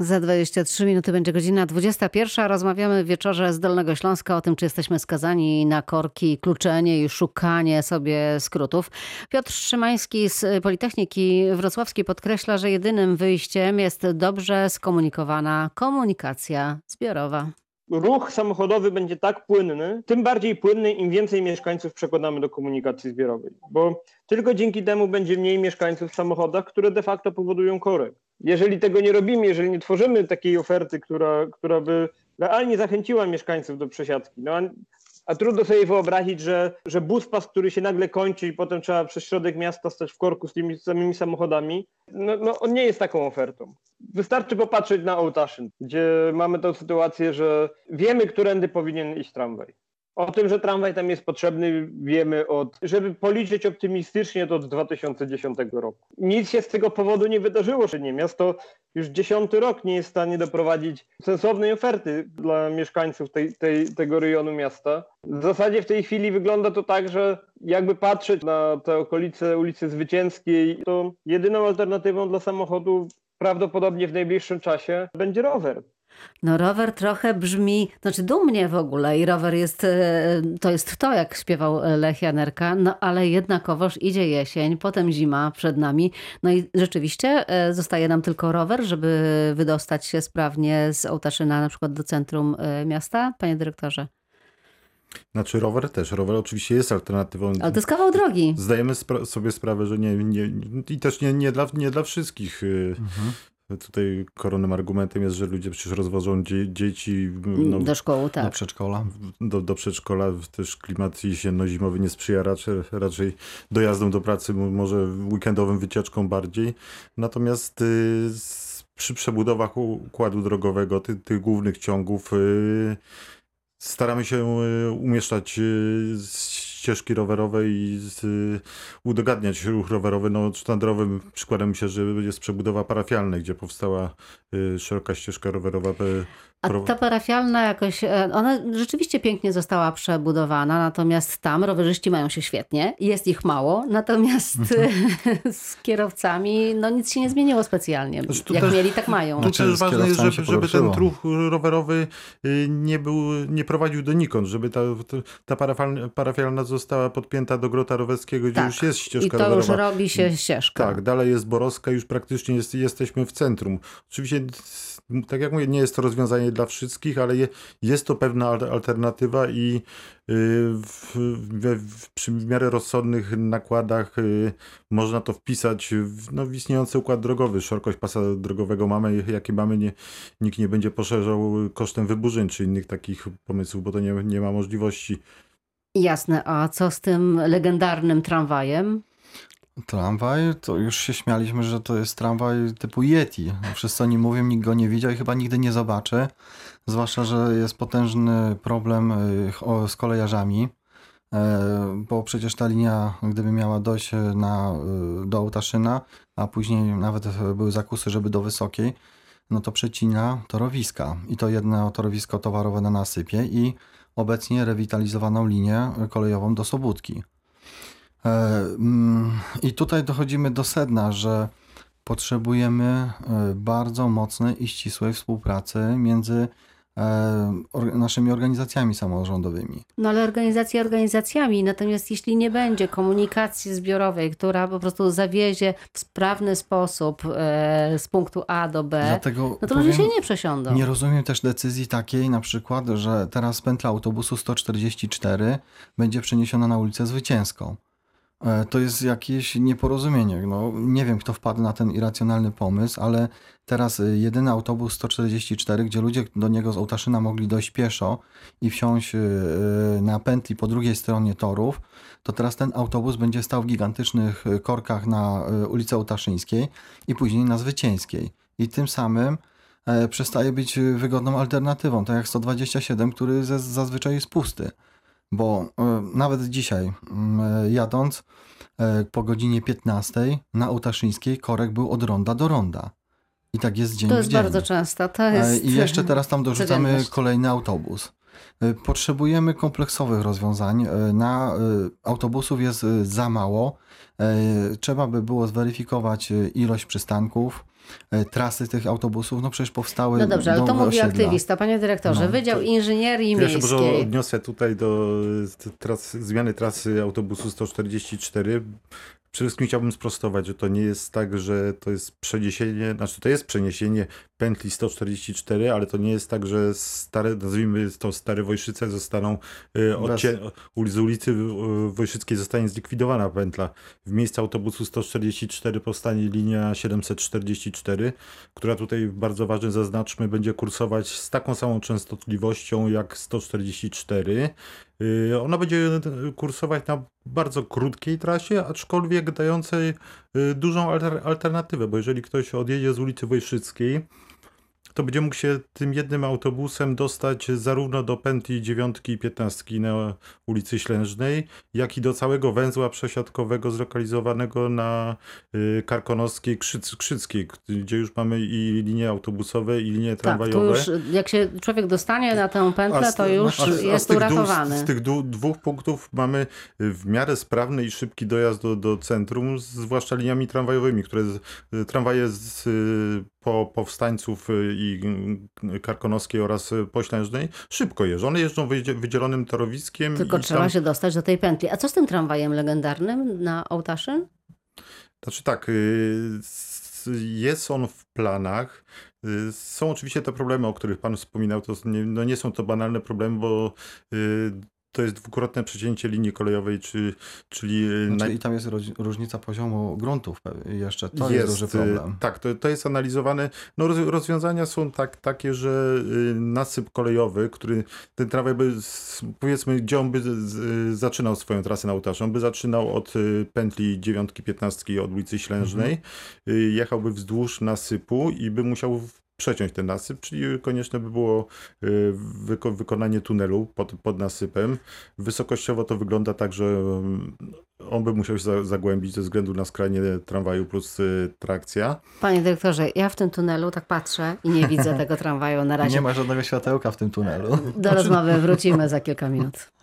Za 23 minuty będzie godzina 21. Rozmawiamy w wieczorze z Dolnego Śląska o tym, czy jesteśmy skazani na korki, kluczenie i szukanie sobie skrótów. Piotr Szymański z Politechniki Wrocławskiej podkreśla, że jedynym wyjściem jest dobrze skomunikowana komunikacja zbiorowa. ruch samochodowy będzie tak płynny, tym bardziej płynny, im więcej mieszkańców przekonamy do komunikacji zbiorowej, bo tylko dzięki temu będzie mniej mieszkańców w samochodach, które de facto powodują korek. Jeżeli tego nie robimy, jeżeli nie tworzymy takiej oferty, która, która by realnie zachęciła mieszkańców do przesiadki, no a, a trudno sobie wyobrazić, że, że bus pas, który się nagle kończy i potem trzeba przez środek miasta stać w korku z tymi samymi samochodami, no, no on nie jest taką ofertą. Wystarczy popatrzeć na Ołtaszyn, gdzie mamy tę sytuację, że wiemy, którędy powinien iść tramwaj. O tym, że tramwaj tam jest potrzebny, wiemy od, żeby policzyć optymistycznie, to od 2010 roku. Nic się z tego powodu nie wydarzyło, że nie. Miasto już dziesiąty rok nie jest w stanie doprowadzić sensownej oferty dla mieszkańców tej, tej, tego rejonu miasta. W zasadzie w tej chwili wygląda to tak, że jakby patrzeć na te okolice ulicy Zwycięskiej, to jedyną alternatywą dla samochodu prawdopodobnie w najbliższym czasie będzie rower. No rower trochę brzmi, znaczy dumnie w ogóle i rower jest, e, to jest to, jak śpiewał Lech Janerka, no ale jednakowoż idzie jesień, potem zima przed nami, no i rzeczywiście e, zostaje nam tylko rower, żeby wydostać się sprawnie z Ołtaszyna na przykład do centrum e, miasta, panie dyrektorze? Znaczy rower też. Rower oczywiście jest alternatywą. Ale to jest kawał drogi. Zdajemy spra- sobie sprawę, że nie, nie i też nie, nie, dla, nie dla wszystkich. Mhm. Tutaj koronnym argumentem jest, że ludzie przecież rozwożą dzie dzieci no, do szkoły, tak. Do przedszkola. Do, do przedszkola. Też klimat jesienno-zimowy nie sprzyja raczej, raczej dojazdom do pracy, może weekendowym wycieczkom bardziej. Natomiast y, przy przebudowach układu drogowego, ty, tych głównych ciągów, y, staramy się y, umieszczać ścieżki rowerowe i udogadniać ruch rowerowy. No, sztandarowym przykładem myślę, że jest przebudowa parafialna, gdzie powstała szeroka ścieżka rowerowa. A ta parafialna jakoś, e, ona rzeczywiście pięknie została przebudowana, natomiast tam rowerzyści mają się świetnie, jest ich mało, natomiast mhm. z kierowcami no nic się nie zmieniło specjalnie. Znaczy, Jak też, mieli, tak mają. Tu znaczy, też ważne jest, żeby, żeby ten ruch rowerowy y, nie, był, nie prowadził donikąd, żeby ta, ta parafialna, parafialna została podpięta do Grota Roweckiego, gdzie tak. już jest ścieżka I to rowerowa. już robi się ścieżka. Tak, dalej jest Borowska, już praktycznie jest, jesteśmy w centrum. Oczywiście tak jak mówię, nie jest to rozwiązanie dla wszystkich, ale je, jest to pewna alternatywa i y, w, w, przy w miarę rozsądnych nakładach y, można to wpisać w, no, w istniejący układ drogowy. Szerokość pasa drogowego mamy, jaki mamy, nie, nikt nie będzie poszerzał kosztem wyburzeń czy innych takich pomysłów, bo to nie, nie ma możliwości. Jasne, a co z tym legendarnym tramwajem? Tramwaj, to już się śmialiśmy, że to jest tramwaj typu Yeti. Wszyscy oni mówią, nikt go nie widział i chyba nigdy nie zobaczy. Zwłaszcza, że jest potężny problem y, z kolejarzami, e, bo przecież ta linia, gdyby miała dojść na, y, do Ołtaszyna, a później nawet były zakusy, żeby do Wysokiej, no to przecina torowiska. I to jedno torowisko towarowe na nasypie i obecnie rewitalizowaną linię kolejową do Sobótki. E, mm, I tutaj dochodzimy do sedna, że potrzebujemy e, bardzo mocnej i ścisłej współpracy między e, naszymi organizacjami samorządowymi. No ale organizacje organizacjami, natomiast jeśli nie będzie komunikacji zbiorowej, która po prostu zawiezie w sprawny sposób z punktu A do B, Dlatego no to ludzie się nie przesiądą. Nie rozumiem też decyzji takiej na przykład, że teraz pętla autobusu 144 będzie przeniesiona na ulicę Zwycięską. E, to jest jakieś nieporozumienie. No, nie wiem, kto wpadł na ten irracjonalny pomysł, ale teraz e, jedyny autobus 144, gdzie ludzie do niego z Ołtaszyna mogli dojść pieszo i wsiąść e, na pętli po drugiej stronie torów, to teraz ten autobus będzie stał w gigantycznych korkach na ulicy Ołtaszyńskiej i później na Zwycięskiej. I tym samym przestaje być wygodną alternatywą, tak jak 127, który zazwyczaj jest pusty. Bo e, nawet dzisiaj e, jadąc e, po godzinie 15 na Ołtaszyńskiej korek był od ronda do ronda. I tak jest dzień To jest dzień. bardzo często. To jest I jeszcze teraz tam dorzucamy kolejny autobus. Potrzebujemy kompleksowych rozwiązań. Na autobusów jest za mało. Trzeba by było zweryfikować ilość przystanków, trasy tych autobusów, no przecież powstały No dobrze, ale to mówi osiedla. aktywista. Panie dyrektorze, No, Wydział Inżynierii Ja się może Miejskiej. odniosę tutaj do tras, zmiany trasy autobusu 144. Przede wszystkim chciałbym sprostować, że to nie jest tak, że to jest przeniesienie, znaczy to jest przeniesienie pętli 144, ale to nie jest tak, że stare, nazwijmy to stare Wojszyce zostaną y, odcię... z ulicy Wojszyckiej zostanie zlikwidowana pętla. W miejsce autobusu 144 powstanie linia 744, która tutaj bardzo ważne zaznaczmy, będzie kursować z taką samą częstotliwością jak 144. Y, Ona będzie kursować na bardzo krótkiej trasie, aczkolwiek dającej y, dużą alter- alternatywę, bo jeżeli ktoś odjedzie z ulicy Wojszyckiej, to będzie mógł się tym jednym autobusem dostać zarówno do pętli 9 i 15 na ulicy Ślężnej, jak i do całego węzła przesiadkowego zlokalizowanego na y, Karkonoskiej Krzyc- Krzyckiej, gdzie już mamy i linie autobusowe, i linie Tak, tramwajowe. już jak się człowiek dostanie na tę pętlę, to już a a jest tych dwóch- uratowany. Z, tych dwóch punktów mamy y, w miarę sprawny i szybki dojazd do, do centrum, zwłaszcza liniami tramwajowymi, które y, tramwaje z, po powstańców y, i y, Karkonoskiej oraz Poślężnej szybko jeżdżą. One jeżdżą wydzie- wydzielonym torowiskiem. Tylko trzeba tam- się dostać do tej pętli. A co z tym tramwajem legendarnym na Ołtaszyn? Znaczy tak, y, jest on w planach. Są oczywiście te problemy, o których Pan wspominał. To nie, no nie są to banalne problemy, bo to jest dwukrotne przecięcie linii kolejowej, czy, czyli y, Znaczy, na- I tam jest różnica poziomu gruntów jeszcze. To jest, duży y, problem. Tak, to, to jest analizowane. No, roz, rozwiązania są tak, takie, że y, nasyp kolejowy, który ten tramwaj by, powiedzmy, gdzie on by zaczynał swoją trasę na Ołtarzu? On by zaczynał od pętli 9-15 od ulicy Ślężnej, y, jechałby wzdłuż nasypu i by musiał przeciąć ten nasyp, czyli konieczne by było y, wyko wykonanie tunelu pod, pod nasypem. Wysokościowo to wygląda tak, że mm, on by musiał się za zagłębić ze względu na skrajnie tramwaju plus y, trakcja. Panie dyrektorze, ja w tym tunelu tak patrzę i nie widzę tego tramwaju na razie. Nie ma żadnego światełka w tym tunelu. Do rozmowy wrócimy za kilka minut.